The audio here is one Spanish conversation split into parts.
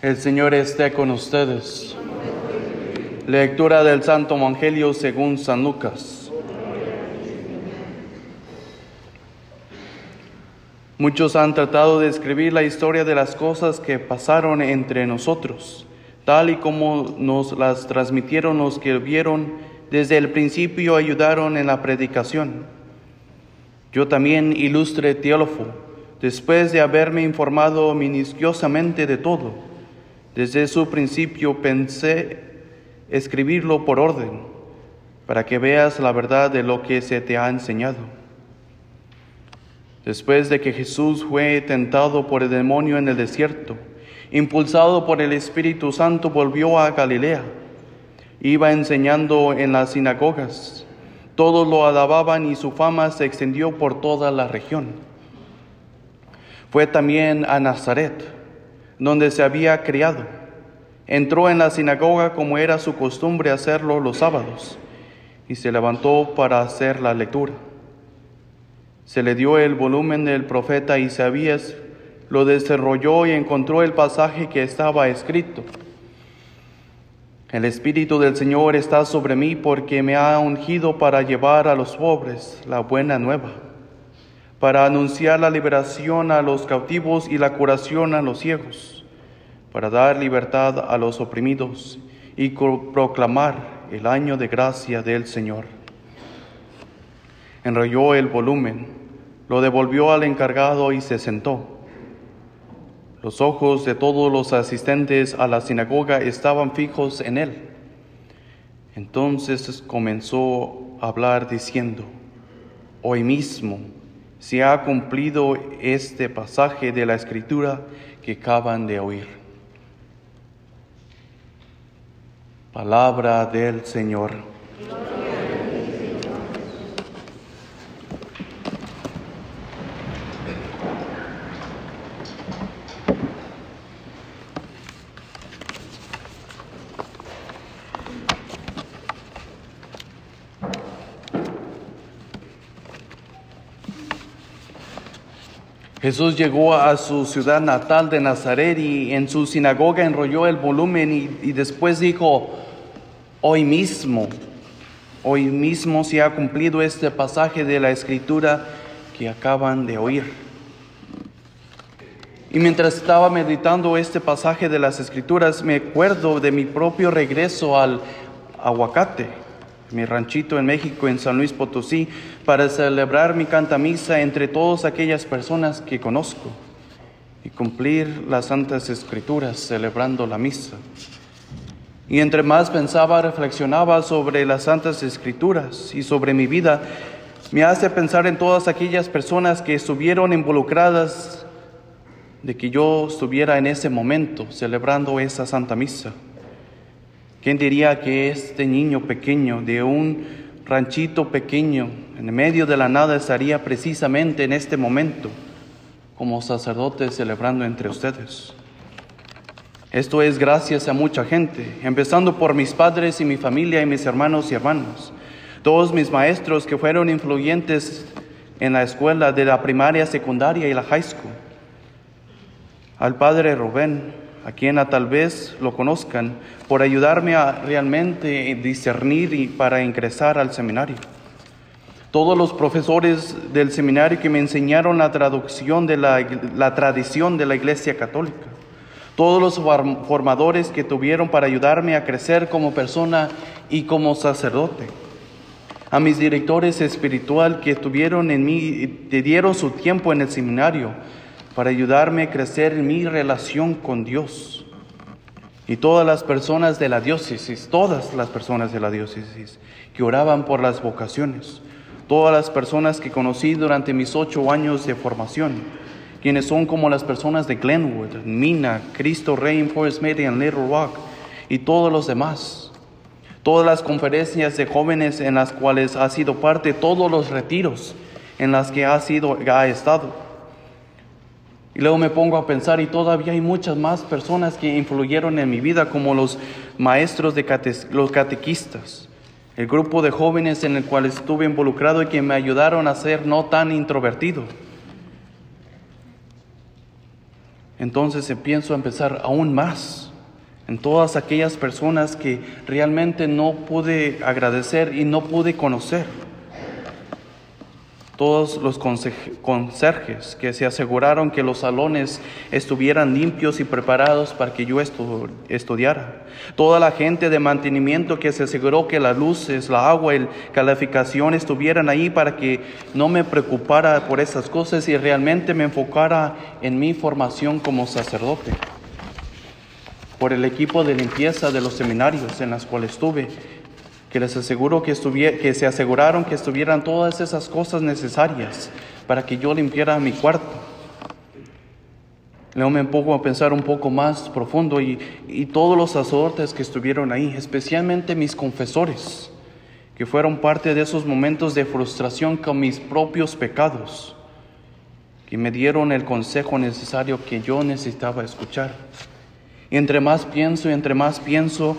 El Señor esté con ustedes. Lectura del Santo Evangelio según San Lucas. Muchos han tratado de escribir la historia de las cosas que pasaron entre nosotros, tal y como nos las transmitieron los que vieron desde el principio ayudaron en la predicación. Yo también, ilustre teólogo, después de haberme informado minuciosamente de todo, desde su principio pensé escribirlo por orden, para que veas la verdad de lo que se te ha enseñado. Después de que Jesús fue tentado por el demonio en el desierto, impulsado por el Espíritu Santo, volvió a Galilea. Iba enseñando en las sinagogas. Todos lo alababan y su fama se extendió por toda la región. Fue también a Nazaret, donde se había criado. Entró en la sinagoga como era su costumbre hacerlo los sábados y se levantó para hacer la lectura. Se le dio el volumen del profeta Isaías, lo desarrolló y encontró el pasaje que estaba escrito. El Espíritu del Señor está sobre mí porque me ha ungido para llevar a los pobres la buena nueva, para anunciar la liberación a los cautivos y la curación a los ciegos, para dar libertad a los oprimidos y proclamar el año de gracia del Señor. Enrolló el volumen lo devolvió al encargado y se sentó. Los ojos de todos los asistentes a la sinagoga estaban fijos en él. Entonces comenzó a hablar diciendo, hoy mismo se ha cumplido este pasaje de la escritura que acaban de oír. Palabra del Señor. Jesús llegó a su ciudad natal de Nazaret y en su sinagoga enrolló el volumen y, después dijo, hoy mismo, hoy mismo se ha cumplido este pasaje de la escritura que acaban de oír. Y mientras estaba meditando este pasaje de las escrituras, me acuerdo de mi propio regreso al aguacate mi ranchito en México, en San Luis Potosí, para celebrar mi cantamisa entre todas aquellas personas que conozco y cumplir las santas escrituras celebrando la misa. Y entre más pensaba, reflexionaba sobre las santas escrituras y sobre mi vida, me hace pensar en todas aquellas personas que estuvieron involucradas de que yo estuviera en ese momento celebrando esa santa misa. ¿Quién diría que este niño pequeño de un ranchito pequeño en medio de la nada estaría precisamente en este momento como sacerdote celebrando entre ustedes? Esto es gracias a mucha gente, empezando por mis padres y mi familia y mis hermanos y hermanas, todos mis maestros que fueron influyentes en la escuela de la primaria, secundaria y la high school, al padre Rubén, a quien tal vez lo conozcan, por ayudarme a realmente discernir y para ingresar al seminario. Todos los profesores del seminario que me enseñaron la traducción de la, tradición de la Iglesia Católica. Todos los formadores que tuvieron para ayudarme a crecer como persona y como sacerdote. A mis directores espiritual que estuvieron en mí, te dieron su tiempo en el seminario para ayudarme a crecer en mi relación con Dios. Y todas las personas de la diócesis, todas las personas de la diócesis que oraban por las vocaciones, todas las personas que conocí durante mis ocho años de formación, quienes son como las personas de Glenwood, Mina, Cristo Rey, Forest Media, Little Rock y todos los demás. Todas las conferencias de jóvenes en las cuales ha sido parte, todos los retiros en las que ha, sido, ha estado y luego me pongo a pensar y todavía hay muchas más personas que influyeron en mi vida, como los maestros de los catequistas, el grupo de jóvenes en el cual estuve involucrado y que me ayudaron a ser no tan introvertido. entonces pienso empezar aún más en todas aquellas personas que realmente no pude agradecer y no pude conocer todos los conserjes que se aseguraron que los salones estuvieran limpios y preparados para que yo estudiara, toda la gente de mantenimiento que se aseguró que las luces, la agua y la calificación estuvieran ahí para que no me preocupara por esas cosas y realmente me enfocara en mi formación como sacerdote, por el equipo de limpieza de los seminarios en los cuales estuve que les aseguro que, que se aseguraron que estuvieran todas esas cosas necesarias para que yo limpiara mi cuarto. Luego me pongo a pensar un poco más profundo y, y todos los sacerdotes que estuvieron ahí, especialmente mis confesores, que fueron parte de esos momentos de frustración con mis propios pecados, que me dieron el consejo necesario que yo necesitaba escuchar. Y entre más pienso y entre más pienso,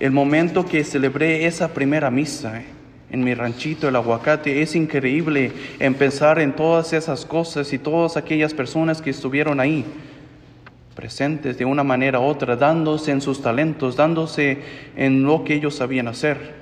el momento que celebré esa primera misa en mi ranchito, el aguacate, es increíble en pensar en todas esas cosas y todas aquellas personas que estuvieron ahí, presentes de una manera u otra, dándose en sus talentos, dándose en lo que ellos sabían hacer.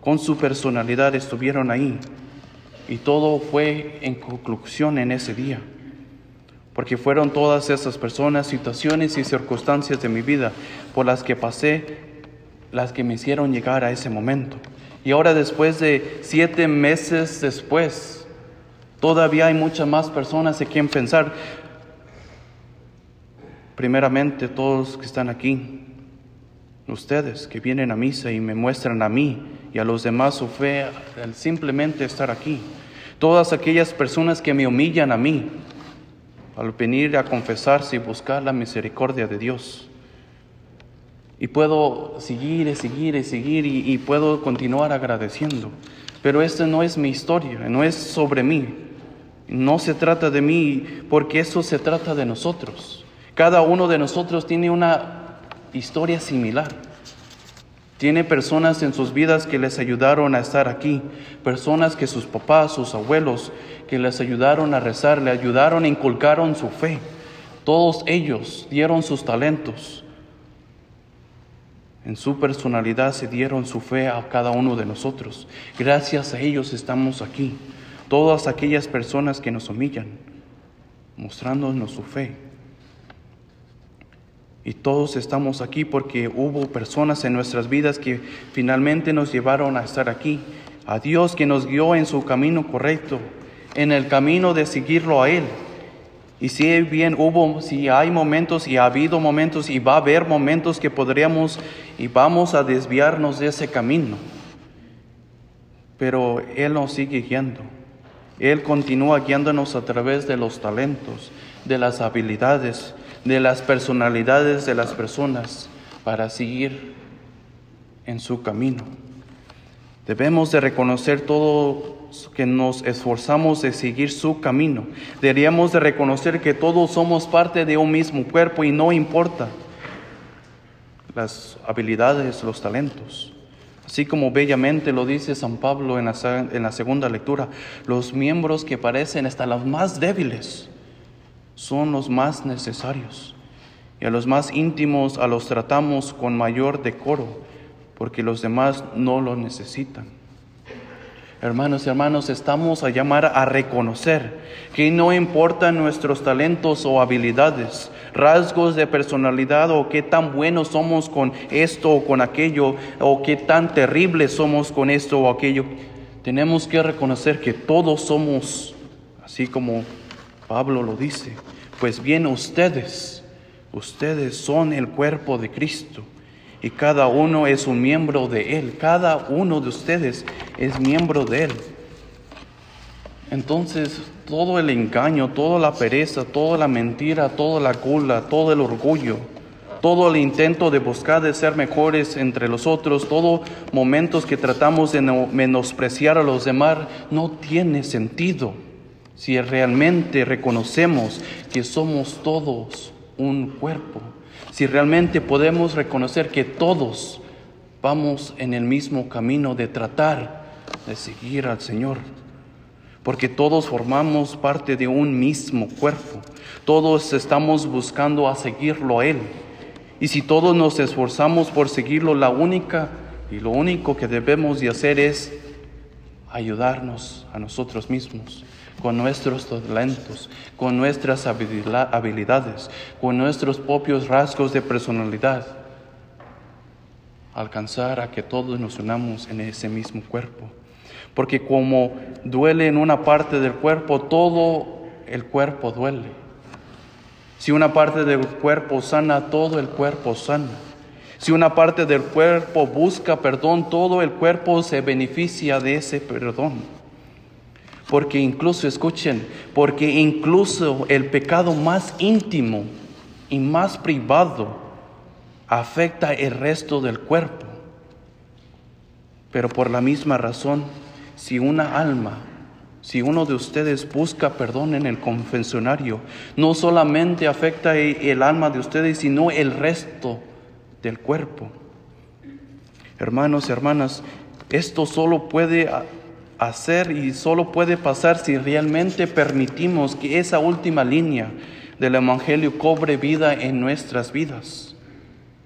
Con su personalidad estuvieron ahí. Y todo fue en conclusión en ese día. Porque fueron todas esas personas, situaciones y circunstancias de mi vida por las que pasé las que me hicieron llegar a ese momento. Y ahora después de siete meses después, todavía hay muchas más personas en quien pensar. Primeramente, todos que están aquí, ustedes que vienen a misa y me muestran a mí y a los demás su fe al simplemente estar aquí. Todas aquellas personas que me humillan a mí al venir a confesarse y buscar la misericordia de Dios. Y puedo seguir y seguir y seguir y, puedo continuar agradeciendo. Pero esta no es mi historia, no es sobre mí. No se trata de mí porque eso se trata de nosotros. Cada uno de nosotros tiene una historia similar. Tiene personas en sus vidas que les ayudaron a estar aquí, personas que sus papás, sus abuelos, que les ayudaron a rezar, le ayudaron, inculcaron su fe. Todos ellos dieron sus talentos, en su personalidad se dieron su fe a cada uno de nosotros. Gracias a ellos estamos aquí. Todas aquellas personas que nos humillan, mostrándonos su fe. Y todos estamos aquí porque hubo personas en nuestras vidas que finalmente nos llevaron a estar aquí. A Dios que nos guió en su camino correcto, en el camino de seguirlo a Él. Y si bien hubo, si hay momentos y ha habido momentos y va a haber momentos que podríamos y vamos a desviarnos de ese camino. Pero Él nos sigue guiando. Él continúa guiándonos a través de los talentos, de las habilidades, de las personalidades de las personas para seguir en su camino. Debemos de reconocer todo que nos esforzamos de seguir su camino. Deberíamos de reconocer que todos somos parte de un mismo cuerpo y no importa las habilidades, los talentos. Así como bellamente lo dice San Pablo en la, en la segunda lectura, los miembros que parecen hasta los más débiles son los más necesarios. Y a los más íntimos a los tratamos con mayor decoro, porque los demás no lo necesitan. Hermanos y hermanos, estamos a llamar a reconocer que no importan nuestros talentos o habilidades, rasgos de personalidad o qué tan buenos somos con esto o con aquello, o qué tan terribles somos con esto o aquello. Tenemos que reconocer que todos somos, así como Pablo lo dice, pues bien ustedes, ustedes son el cuerpo de Cristo y cada uno es un miembro de Él. Cada uno de ustedes es miembro de Él. Entonces, todo el engaño, toda la pereza, toda la mentira, toda la gula, todo el orgullo, todo el intento de buscar de ser mejores entre los otros, todos momentos que tratamos de menospreciar a los demás, no tiene sentido si realmente reconocemos que somos todos un cuerpo si realmente podemos reconocer que todos vamos en el mismo camino de tratar de seguir al Señor. porque todos formamos parte de un mismo cuerpo, todos estamos buscando a seguirlo a Él. Y si todos nos esforzamos por seguirlo, la única y lo único que debemos de hacer es ayudarnos a nosotros mismos con nuestros talentos, con nuestras habilidades, con nuestros propios rasgos de personalidad, alcanzar a que todos nos unamos en ese mismo cuerpo. Porque como duele en una parte del cuerpo, todo el cuerpo duele. Si una parte del cuerpo sana, todo el cuerpo sana. Si una parte del cuerpo busca perdón, todo el cuerpo se beneficia de ese perdón. Porque incluso, escuchen, porque incluso el pecado más íntimo y más privado afecta el resto del cuerpo. Pero por la misma razón, si una alma, si uno de ustedes busca perdón en el confesionario, no solamente afecta el alma de ustedes, sino el resto del cuerpo. Hermanos y hermanas, esto solo puede hacer y solo puede pasar si realmente permitimos que esa última línea del Evangelio cobre vida en nuestras vidas.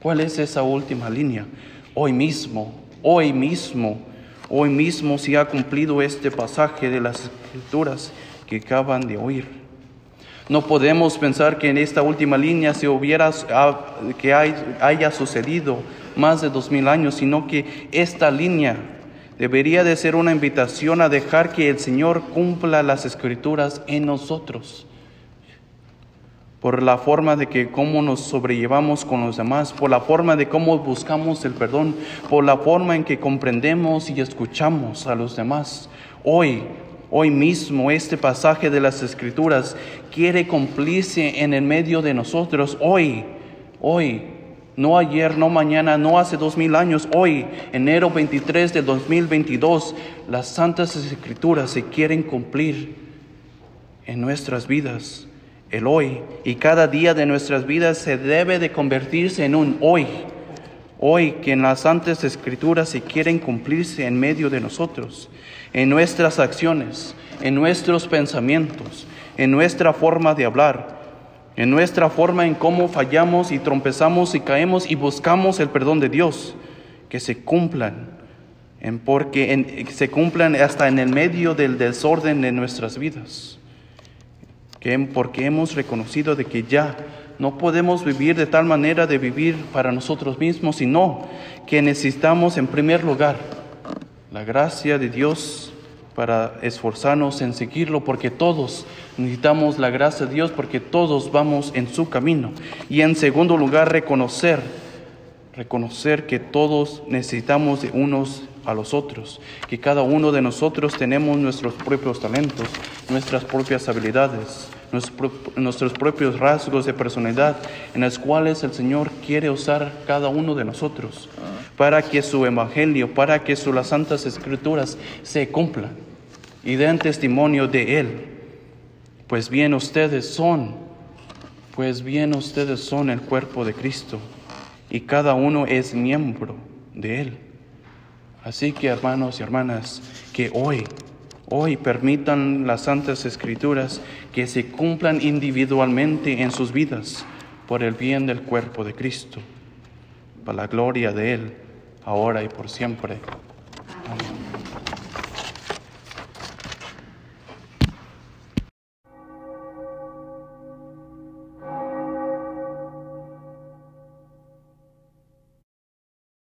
¿Cuál es esa última línea? Hoy mismo, hoy mismo, hoy mismo se ha cumplido este pasaje de las escrituras que acaban de oír. No podemos pensar que en esta última línea se hubiera, que haya sucedido más de dos mil años, sino que esta línea debería de ser una invitación a dejar que el Señor cumpla las escrituras en nosotros. Por la forma de que cómo nos sobrellevamos con los demás, por la forma de cómo buscamos el perdón, por la forma en que comprendemos y escuchamos a los demás. Hoy, hoy mismo, este pasaje de las escrituras quiere cumplirse en el medio de nosotros. Hoy, hoy, no ayer, no mañana, no hace dos mil años, hoy, enero 23 de 2022, las santas escrituras se quieren cumplir en nuestras vidas, el hoy. Y cada día de nuestras vidas se debe de convertirse en un hoy. Hoy que en las santas escrituras se quieren cumplirse en medio de nosotros, en nuestras acciones, en nuestros pensamientos, en nuestra forma de hablar, en nuestra forma en cómo fallamos y trompezamos y caemos y buscamos el perdón de Dios, que se cumplan, en porque se cumplan hasta en el medio del desorden de nuestras vidas, que, porque hemos reconocido de que ya no podemos vivir de tal manera de vivir para nosotros mismos, sino que necesitamos en primer lugar la gracia de Dios para esforzarnos en seguirlo, porque todos necesitamos la gracia de Dios, porque todos vamos en su camino. Y en segundo lugar, reconocer, reconocer que todos necesitamos de unos a los otros, que cada uno de nosotros tenemos nuestros propios talentos, nuestras propias habilidades, nuestros propios rasgos de personalidad en los cuales el Señor quiere usar cada uno de nosotros para que su evangelio, para que las santas escrituras se cumplan y den testimonio de Él. Pues bien ustedes son, pues bien ustedes son el cuerpo de Cristo y cada uno es miembro de Él. Así que hermanos y hermanas, que hoy, hoy permitan las santas escrituras que se cumplan individualmente en sus vidas por el bien del cuerpo de Cristo, para la gloria de Él, ahora y por siempre.